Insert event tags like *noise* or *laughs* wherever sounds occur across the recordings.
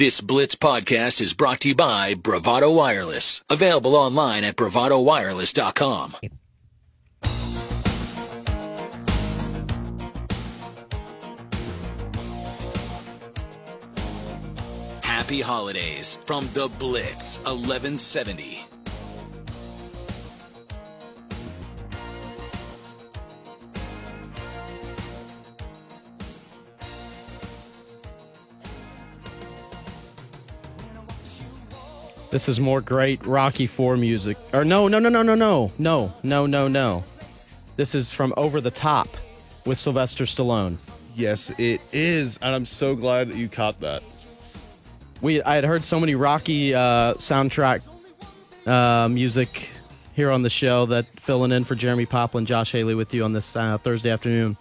This Blitz podcast is brought to you by Bravado Wireless, available online at bravadowireless.com. Happy holidays from The Blitz 1170. This is more great Rocky 4 music. Or no, no, no, no, no, no. No, no, no, no. This is from Over the Top with Sylvester Stallone. Yes, it is, and I'm so glad that you caught that. We I had heard so many Rocky uh, soundtrack uh, music here on the show that filling in for Jeremie Poplin, Josh Haley with you on this uh, Thursday afternoon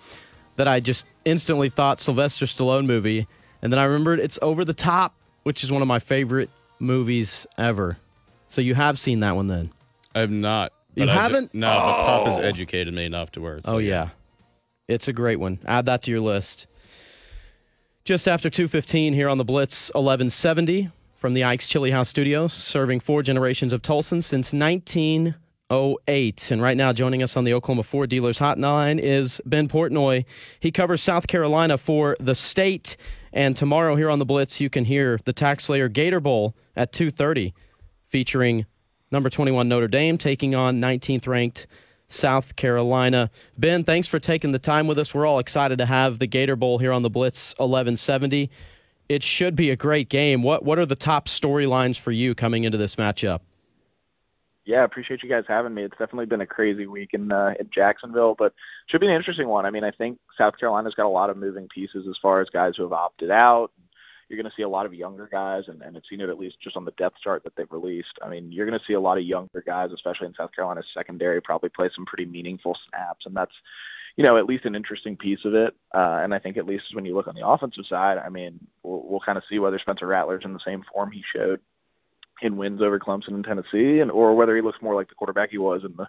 that I just instantly thought Sylvester Stallone movie, and then I remembered it's Over the Top, which is one of my favorite movies ever. So you have seen that one then? I have not. You but haven't? no, but Pop has Oh. educated me enough to where it's. Oh like- yeah. It's a great one. Add that to your list. Just after 2:15 here on the Blitz 1170 from the Ike's Chili House Studios, serving four generations of Tulsans since 1908. And right now joining us on the Oklahoma Ford Dealers Hotline is Ben Portnoy. He covers South Carolina for the state and tomorrow here on the Blitz you can hear the Tax Slayer Gator Bowl at 2:30 featuring number 21 Notre Dame taking on 19th ranked South Carolina. Ben, thanks for taking the time with us. We're all excited to have the Gator Bowl here on the Blitz 1170. It should be a great game. What what are the top storylines for you coming into this matchup? Yeah, appreciate you guys having me. It's definitely been a crazy week in uh, in Jacksonville, but should be an interesting one. I mean, I think South Carolina's got a lot of moving pieces as far as guys who have opted out. You're going to see a lot of younger guys, and, and I've seen it at least just on the depth chart that they've released. I mean, you're going to see a lot of younger guys, especially in South Carolina's secondary, probably play some pretty meaningful snaps, and that's you know, at least an interesting piece of it. Uh, and I think at least when you look on the offensive side, I mean, we'll, we'll kind of see whether Spencer Rattler's in the same form he showed in wins over Clemson and Tennessee, and or whether he looks more like the quarterback he was in the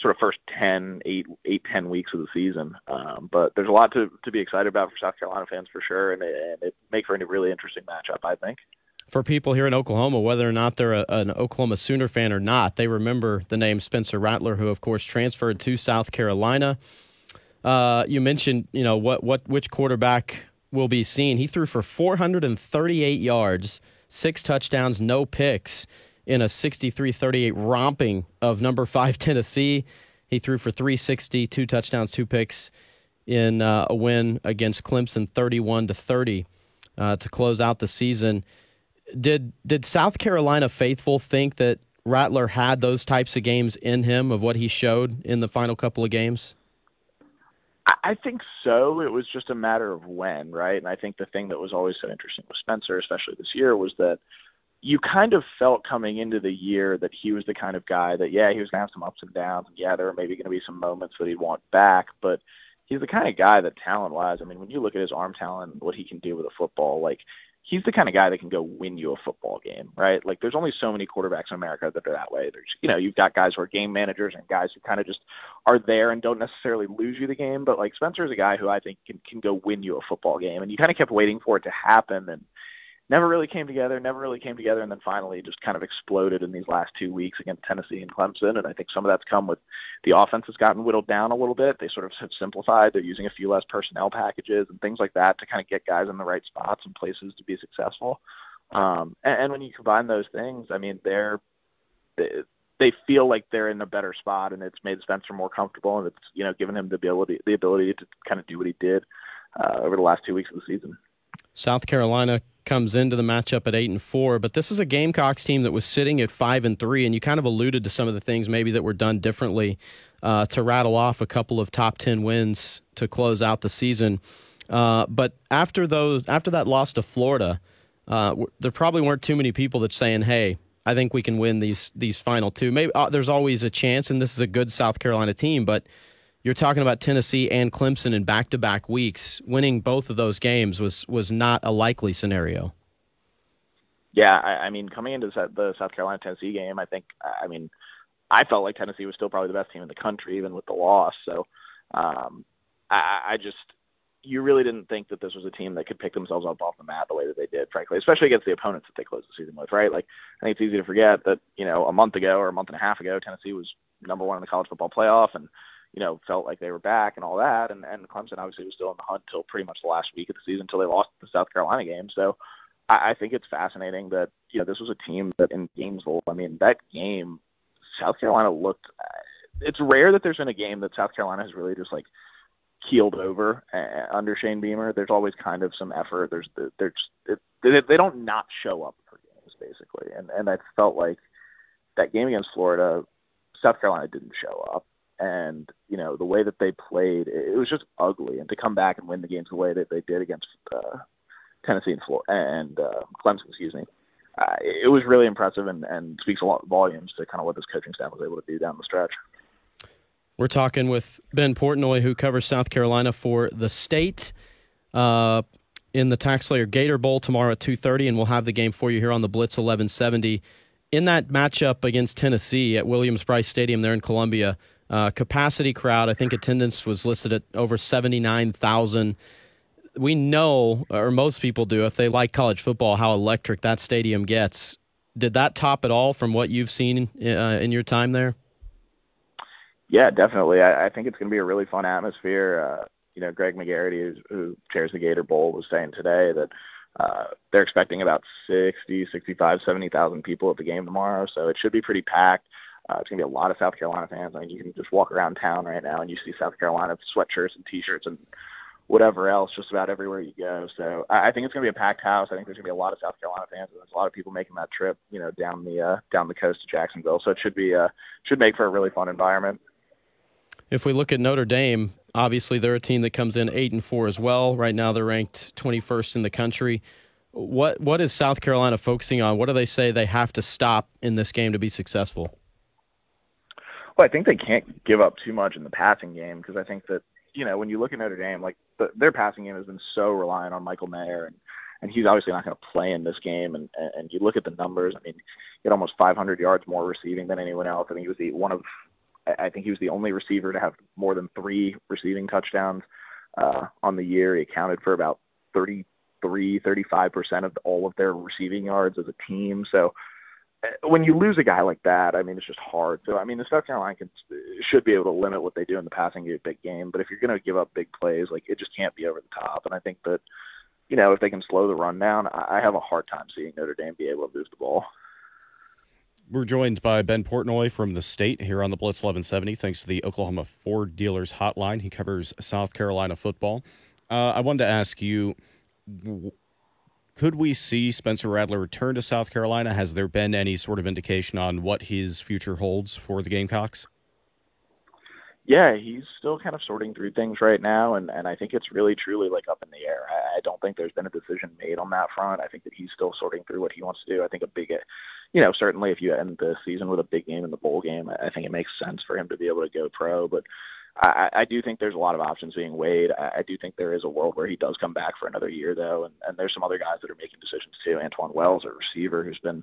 sort of first 10, 8, 8 10 weeks of the season. Um, but there's a lot to, to be excited about for South Carolina fans for sure, and it, and it make for a really interesting matchup, I think. For people here in Oklahoma, whether or not they're a, an Oklahoma Sooner fan or not, they remember the name Spencer Rattler, who of course transferred to South Carolina. Uh, you mentioned, you know, what what which quarterback will be seen. He threw for 438 yards, six touchdowns, no picks in a 63-38 romping of number five *laughs* Tennessee. He threw for 360, two touchdowns, two picks in uh, a win against Clemson, 31 to 30, uh, to close out the season. Did did South Carolina faithful think that Rattler had those types of games in him of what he showed in the final couple of games? I think so. It was just a matter of when, right? And I think the thing that was always so interesting with Spencer, especially this year, was that you kind of felt coming into the year that he was the kind of guy that, yeah, he was going to have some ups and downs. And yeah, there were maybe going to be some moments that he'd want back. But he's the kind of guy that talent wise, I mean, when you look at his arm talent, what he can do with a football, like, he's the kind of guy that can go win you a football game, right? Like there's only so many quarterbacks in America that are that way. There's you know, you've got guys who are game managers and guys who kind of just are there and don't necessarily lose you the game, but like Spencer is a guy who I think can can go win you a football game and you kind of kept waiting for it to happen and never really came together, never really came together and then finally just kind of exploded in these last 2 weeks against Tennessee and Clemson and I think some of that's come with the offense has gotten whittled down a little bit. They sort of have simplified. They're using a few less personnel packages and things like that to kind of get guys in the right spots and places to be successful. Um, and, and when you combine those things, I mean, they're they, they feel like they're in a better spot, and it's made Spencer more comfortable, and it's you know given him the ability the ability to kind of do what he did uh, over the last two weeks of the season. South Carolina comes into the matchup at eight and four, but this is a Gamecocks team that was sitting at five and three, and you kind of alluded to some of the things maybe that were done differently uh, to rattle off a couple of top ten wins to close out the season. Uh, but after those, after that loss to Florida, uh, w- there probably weren't too many people that saying, "Hey, I think we can win these these final two. Maybe uh, there's always a chance, and this is a good South Carolina team, but you're talking about Tennessee and Clemson in back-to-back weeks. Winning both of those games was was not a likely scenario. Yeah, I, I mean, coming into the, South Carolina Tennessee game, I think, I mean, I felt like Tennessee was still probably the best team in the country, even with the loss. So, um, I, I just, you really didn't think that this was a team that could pick themselves up off the mat the way that they did, frankly, especially against the opponents that they closed the season with, right? Like, I think it's easy to forget that, you know, a month ago or a month and a half ago, Tennessee was number one in the college football playoff and, you know, felt like they were back and all that. And, and Clemson obviously was still in the hunt until pretty much the last week of the season until they lost the South Carolina game. So I, I think it's fascinating that, you know, this was a team that in Gainesville, I mean, that game, South Carolina looked, it's rare that there's been a game that South Carolina has really just like keeled over uh, under Shane Beamer. There's always kind of some effort. There's there's it, they, they don't not show up for games basically, and and I felt like that game against Florida, South Carolina didn't show up, and you know the way that they played, it, was just ugly. And to come back and win the games the way that they did against uh, Tennessee and Florida and uh, Clemson, excuse me. Uh, it was really impressive and, and speaks a lot volumes to kind of what this coaching staff was able to do down the stretch. We're talking with Ben Portnoy, who covers South Carolina for the state. Uh, in the TaxSlayer Gator Bowl tomorrow at 2:30 and we'll have the game for you here on the Blitz 1170. In that matchup against Tennessee at Williams-Brice Stadium there in Columbia, uh, capacity crowd, I think attendance was listed at over 79,000. We know or most people do if they like college football how electric that stadium gets. Did that top at all from what you've seen uh, in your time there? Yeah, definitely. I, I think it's going to be a really fun atmosphere. Uh, you know, Greg McGarity, who chairs the Gator Bowl, was saying today that uh, they're expecting about 60, 65, 70,000 people at the game tomorrow. So it should be pretty packed. Uh, it's going to be a lot of South Carolina fans. I mean, you can just walk around town right now and you see South Carolina sweatshirts and T-shirts and whatever else just about everywhere you go. So I, I think it's going to be a packed house. I think there's going to be a lot of South Carolina fans. And there's a lot of people making that trip, you know, down the uh, down the coast to Jacksonville. So it should be uh, should make for a really fun environment if we look at Notre Dame, obviously they're a team that comes in eight and four as well. Right now they're ranked 21st in the country. What what is South Carolina focusing on? What do they say they have to stop in this game to be successful? Well, I think they can't give up too much in the passing game because I think that you know when you look at Notre Dame, like the, their passing game has been so reliant on Michael Mayer and and he's obviously not going to play in this game. And and you look at the numbers. I mean, he had almost 500 yards more receiving than anyone else. I think he was the one of I think he was the only receiver to have more than three receiving touchdowns uh, on the year. He accounted for about 33, 35% of all of their receiving yards as a team. So when you lose a guy like that, I mean, it's just hard. So, I mean, the South Carolina can, should be able to limit what they do in the passing game, big game. But if you're going to give up big plays, like it just can't be over the top. And I think that, you know, if they can slow the run down, I have a hard time seeing Notre Dame be able to move the ball. We're joined by Ben Portnoy from the state here on the Blitz 1170, thanks to the Oklahoma Ford Dealers Hotline. He covers South Carolina football. Uh, I wanted to ask you could we see Spencer Rattler return to South Carolina? Has there been any sort of indication on what his future holds for the Gamecocks? Yeah, he's still kind of sorting through things right now, and, and I think it's really truly like up in the air. I, I don't think there's been a decision made on that front. I think that he's still sorting through what he wants to do. I think a big you know, certainly if you end the season with a big game in the bowl game, I think it makes sense for him to be able to go pro. But I, I do think there's a lot of options being weighed. I, I do think there is a world where he does come back for another year, though, and, and there's some other guys that are making decisions too. Antwane Wells, a receiver who's been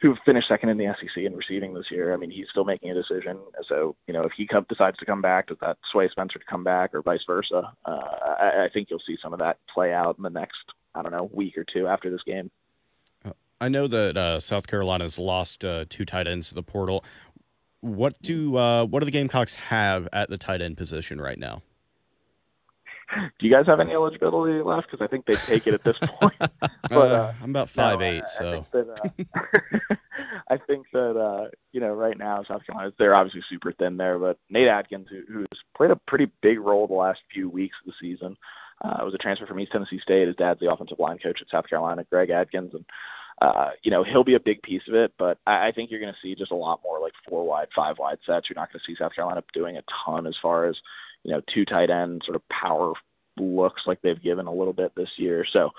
who finished second in the SEC in receiving this year. I mean, he's still making a decision. So, you know, if he decides to come back, does that sway Spencer to come back or vice versa? Uh, I, I think you'll see some of that play out in the next, I don't know, week or two after this game. I know that uh, South Carolina's lost uh, two tight ends to the portal. What do uh, what do the Gamecocks have at the tight end position right now? Do you guys have any eligibility left? Because I think they take it at this point. *laughs* *laughs* but, uh, uh, I'm about five no, eight, I, so *laughs* I think that, uh, I think that you know right now South Carolina they're obviously super thin there, but Nate Adkins, who, who's played a pretty big role the last few weeks of the season, uh, was a transfer from East Tennessee State. His dad's the offensive line coach at South Carolina, Greg Adkins, and uh, you know, he'll be a big piece of it, but I, I think you're going to see just a lot more like four wide, five wide sets. You're not going to see South Carolina doing a ton as far as, you know, two tight end sort of power looks like they've given a little bit this year. So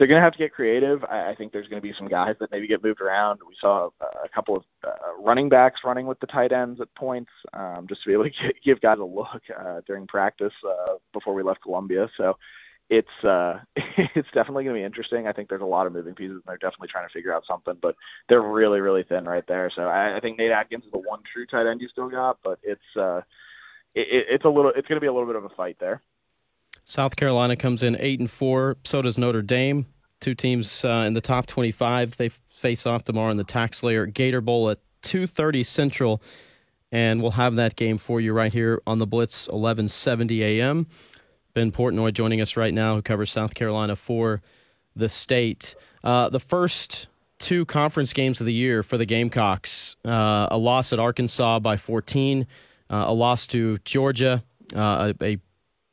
they're going to have to get creative. I, I think there's going to be some guys that maybe get moved around. We saw a, a couple of uh, running backs running with the tight ends at points um, just to be able to get, *laughs* give guys a look uh, during practice uh, before we left Columbia. So it's uh, *laughs* it's definitely going to be interesting. I think there's a lot of moving pieces, and they're definitely trying to figure out something. But they're really, really thin right there. So I, I think Nate Adkins is the one true tight end you still got, but it's uh, it, it's a little, it's going to be a little bit of a fight there. South Carolina comes in eight and four. So does Notre Dame. Two teams uh, in the top 25. They face off tomorrow in the TaxSlayer Gator Bowl at 2:30 Central, and we'll have that game for you right here on the Blitz 1170 a.m. Ben Portnoy joining us right now, who covers South Carolina for the state. Uh, the first two conference games of the year for the Gamecocks: uh, a loss at Arkansas by 14, uh, a loss to Georgia, uh, a, a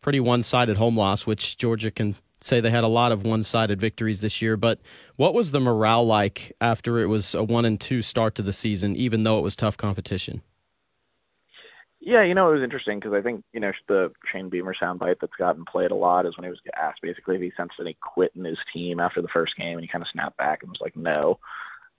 pretty one-sided home loss, which Georgia can say they had a lot of one-sided victories this year. But what was the morale like after it was a one and two start to the season, even though it was tough competition? Yeah, you know, it was interesting because I think, you know, the Shane Beamer soundbite that's gotten played a lot is when he was asked basically if he sensed any quit in his team after the first game, and he kind of snapped back and was like, no.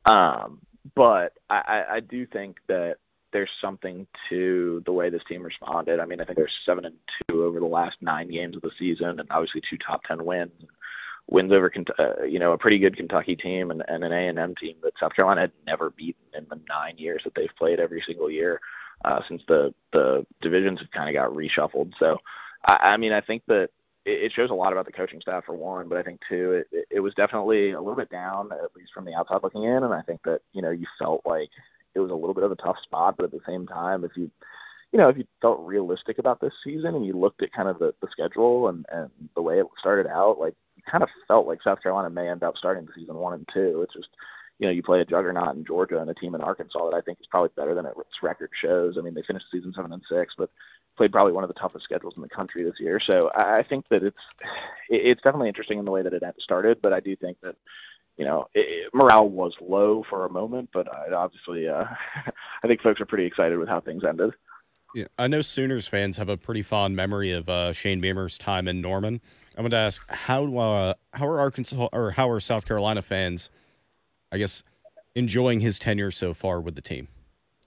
Um, but I, I do think that there's something to the way this team responded. I mean, I think they're seven and two over the last nine games of the season, and obviously two top ten wins, wins over uh, you know a pretty good Kentucky team and, and an A and M team that South Carolina had never beaten in the nine years that they've played every single year uh, since the the divisions have kind of got reshuffled. So, I, I mean, I think that it shows a lot about the coaching staff for one, but I think too it, it was definitely a little bit down at least from the outside looking in, and I think that you know you felt like it was a little bit of a tough spot, but at the same time, if you you know if you felt realistic about this season and you looked at kind of the, the schedule and and the way it started out, like you kind of felt like South Carolina may end up starting the season one and two. It's just you know, you play a juggernaut in Georgia and a team in Arkansas that I think is probably better than its record shows. I mean, they finished the season seven and six, but played probably one of the toughest schedules in the country this year. So I think that it's it's definitely interesting in the way that it started, but I do think that you know it, morale was low for a moment, but I, obviously uh, *laughs* I think folks are pretty excited with how things ended. Yeah, I know Sooners fans have a pretty fond memory of uh, Shane Beamer's time in Norman. I'm going to ask how uh, how are Arkansas or how are South Carolina fans I guess, enjoying his tenure so far with the team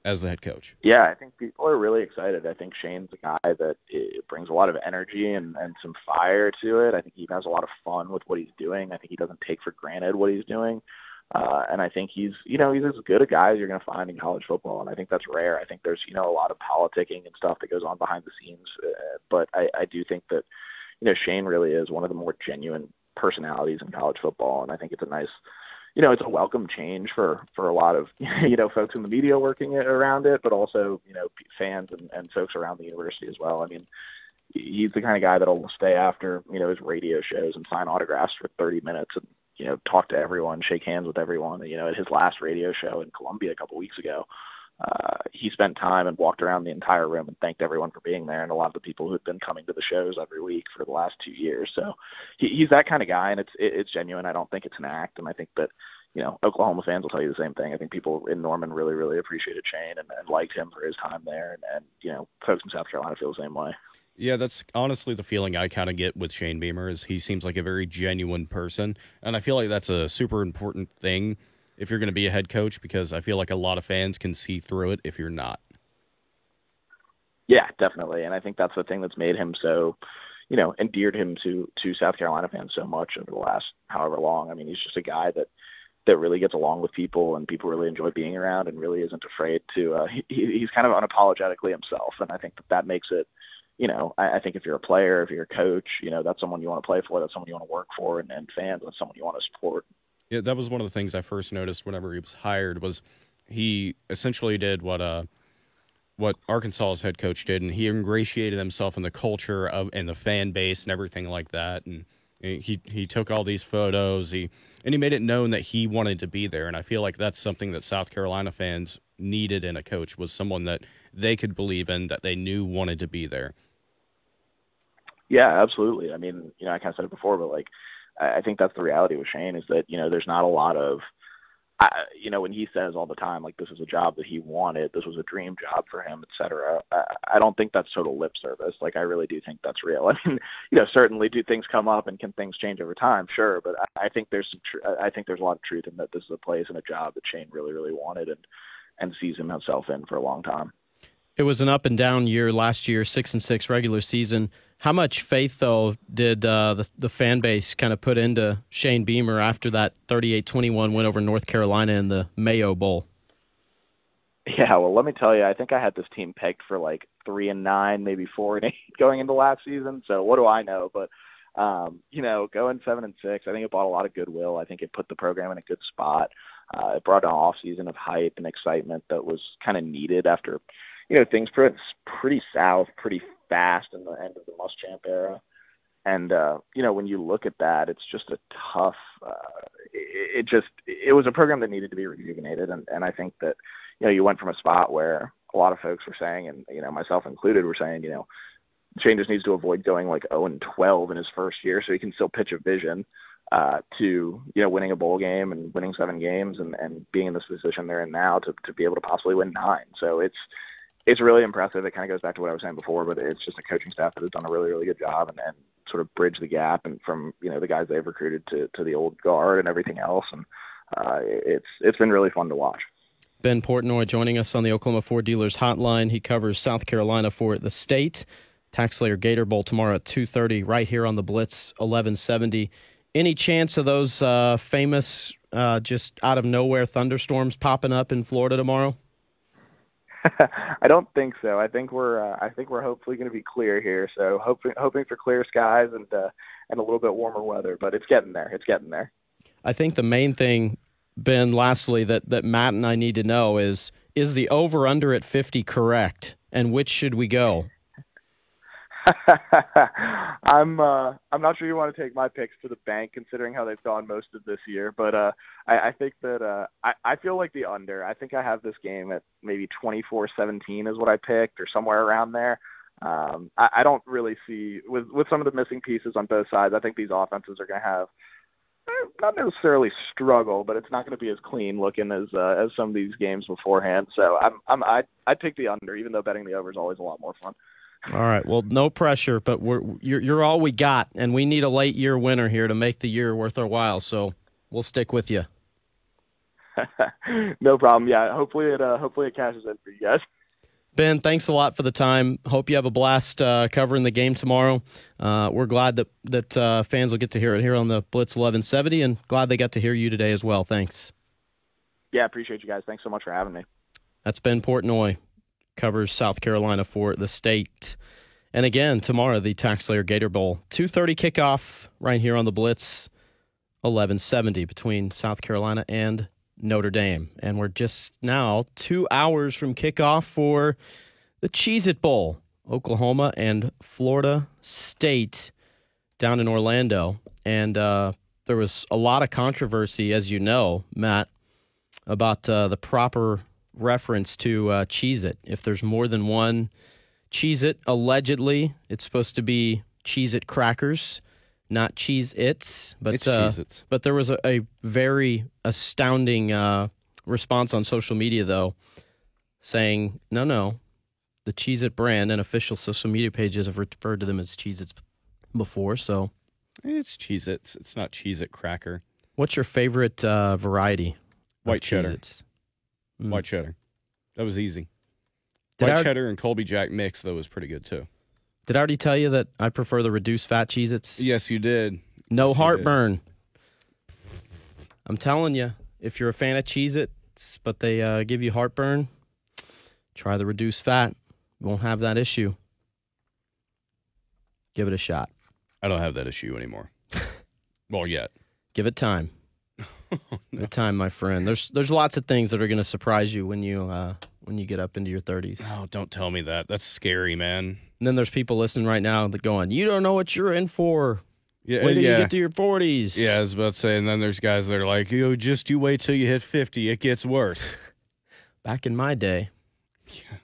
as the head coach? Yeah, I think people are really excited. I think Shane's a guy that brings a lot of energy and, and some fire to it. I think he has a lot of fun with what he's doing. I think he doesn't take for granted what he's doing. Uh, and I think he's, you know, he's as good a guy as you're going to find in college football. And I think that's rare. I think there's, you know, a lot of politicking and stuff that goes on behind the scenes. Uh, but I, I do think that, you know, Shane really is one of the more genuine personalities in college football. And I think it's a nice, you know, it's a welcome change for for a lot of *laughs* you know folks in the media working around it, but also you know fans and, and folks around the university as well. I mean, he's the kind of guy that'll stay after you know his radio shows and sign autographs for 30 minutes and you know talk to everyone, shake hands with everyone. You know, at his last radio show in Columbia a couple weeks ago, uh, he spent time and walked around the entire room and thanked everyone for being there and a lot of the people who had been coming to the shows every week for the last two years. So he, he's that kind of guy, and it's it, it's genuine. I don't think it's an act, and I think that you know Oklahoma fans will tell you the same thing. I think people in Norman really really appreciated Shane and, and liked him for his time there, and, and you know folks in South Carolina feel the same way. Yeah, that's honestly the feeling I kind of get with Shane Beamer is he seems like a very genuine person, and I feel like that's a super important thing if you're going to be a head coach because I feel like a lot of fans can see through it if you're not. Yeah, definitely, and I think that's the thing that's made him so, you know, endeared him to to South Carolina fans so much over the last however long. I mean, he's just a guy that that really gets along with people and people really enjoy being around and really isn't afraid to. Uh, he, he's kind of unapologetically himself, and I think that that makes it. You know, I, I think if you're a player, if you're a coach, you know, that's someone you want to play for, that's someone you want to work for, and, and fans, that's someone you want to support. Yeah, that was one of the things I first noticed whenever he was hired was he essentially did what uh what Arkansas's head coach did, and he ingratiated himself in the culture of and the fan base and everything like that. And he he took all these photos, he and he made it known that he wanted to be there. And I feel like that's something that South Carolina fans needed in a coach was someone that they could believe in, that they knew wanted to be there. Yeah, absolutely. I mean, you know, I kind of said it before, but like I think that's the reality with Shane is that you know there's not a lot of I, you know, when he says all the time, like this is a job that he wanted, this was a dream job for him, et cetera. I, I don't think that's total lip service. Like I really do think that's real. *laughs* I mean, you know, certainly do things come up and can things change over time? Sure, but I, I think there's some tr- I think there's a lot of truth in that this is a place and a job that Shane really, really wanted and and sees himself in for a long time. It was an up and down year last year, six and six regular season. How much faith, though, did uh, the, the fan base kind of put into Shane Beamer after that 38 21 win over North Carolina in the Mayo Bowl? Yeah, well, let me tell you, I think I had this team pegged for like three and nine, maybe four and eight *laughs* going into last season. So what do I know? But um, you know, going seven and six, I think it bought a lot of goodwill. I think it put the program in a good spot. Uh, it brought an off season of hype and excitement that was kind of needed after, you know, things pretty, pretty south, pretty fast in the end of the Muschamp era. And uh, you know, when you look at that, it's just a tough. Uh, it, it just it was a program that needed to be rejuvenated, and and I think that you know you went from a spot where a lot of folks were saying, and you know myself included, were saying, you know, just needs to avoid going like 0 and 12 in his first year, so he can still pitch a vision uh, to you know winning a bowl game and winning seven games and and being in this position they're in now to to be able to possibly win nine. So it's it's really impressive. It kind of goes back to what I was saying before, but it's just a coaching staff that has done a really, really good job and, and sort of bridge the gap and from you know the guys they've recruited to to the old guard and everything else. And uh, it's it's been really fun to watch. Ben Portnoy joining us on the Oklahoma Ford Dealers Hotline. He covers South Carolina for the state. TaxSlayer Gator Bowl tomorrow at 2:30 right here on the Blitz 1170. Any chance of those uh, famous uh, just out of nowhere thunderstorms popping up in Florida tomorrow? *laughs* I don't think so. I think we're uh, I think we're hopefully going to be clear here. So hoping hoping for clear skies and uh, and a little bit warmer weather, but it's getting there. It's getting there. I think the main thing, Ben, lastly that that Matt and I need to know is is the over under at 50 correct, and which should we go? *laughs* I'm uh, I'm not sure you want to take my picks to the bank, considering how they've gone most of this year. But uh, I, I think that uh, I, I feel like the under. I think I have this game at maybe 24-17 is what I picked, or somewhere around there. Um, I, I don't really see with with some of the missing pieces on both sides. I think these offenses are going to have eh, not necessarily struggle, but it's not going to be as clean looking as uh, as some of these games beforehand. So I'm I'm I I take the under, even though betting the over is always a lot more fun. All right. Well, no pressure, but we're you're, you're all we got, and we need a late year winner here to make the year worth our while. So we'll stick with you. *laughs* no problem. Yeah. Hopefully it uh, hopefully it cashes in for you guys. Ben, thanks a lot for the time. Hope you have a blast uh, covering the game tomorrow. Uh, we're glad that that uh, fans will get to hear it here on the Blitz 1170, and glad they got to hear you today as well. Thanks. Yeah, appreciate you guys. Thanks so much for having me. That's Ben Portnoy covers South Carolina for the state. And again, tomorrow the TaxSlayer Gator Bowl, 2:30 kickoff right here on the Blitz 1170 between South Carolina and Notre Dame. And we're just now 2 hours from kickoff for the Cheez It Bowl, Oklahoma and Florida State down in Orlando. And uh, there was a lot of controversy, as you know, Matt, about uh, the proper reference to uh, Cheez It. If there's more than one Cheez It, allegedly, it's supposed to be Cheez It crackers, not Cheez Its. But, it's uh, Cheez-Its. but there was a, a very astounding uh, response on social media, though, saying, no, no, the Cheez It brand and official social media pages have referred to them as Cheez Its before. So, It's Cheez Its. It's not Cheez It cracker. what's your favorite uh, variety? White cheddar. Cheez-Its? Mm. White cheddar. That was easy. Did White I- cheddar and Colby Jack mix, though, was pretty good, too. Did I already tell you that I prefer the reduced fat Cheez Its? Yes, you did. No Yes, heartburn. I'm telling you, if you're a fan of Cheez Its, but they uh, give you heartburn, try the reduced fat. You won't have that issue. Give it a shot. I don't have that issue anymore. *laughs* well, yet. Give it time. *laughs* Give it time, my friend. There's there's lots of things that are going to surprise you when you uh, when you get up into your 30s. Oh, don't tell me that. That's scary, man. And then there's people listening right now that going, "You don't know what you're in for. Yeah, Wait till yeah. you get to your 40s." yeah, I was about to say, and then there's guys that are like, yo, just you wait till you hit 50. It gets worse. *laughs* Back in my day. Yeah.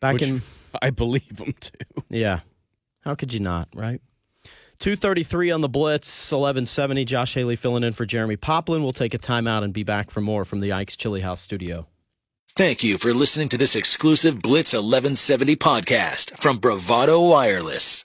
Back Which- in *laughs* I believe them too. Yeah. How could you not, right? 233 on the Blitz, 1170. Josh Haley filling in for Jeremie Poplin. We'll take a timeout and be back for more from the Ike's Chili House studio. Thank you for listening to this exclusive Blitz 1170 podcast from Bravado Wireless.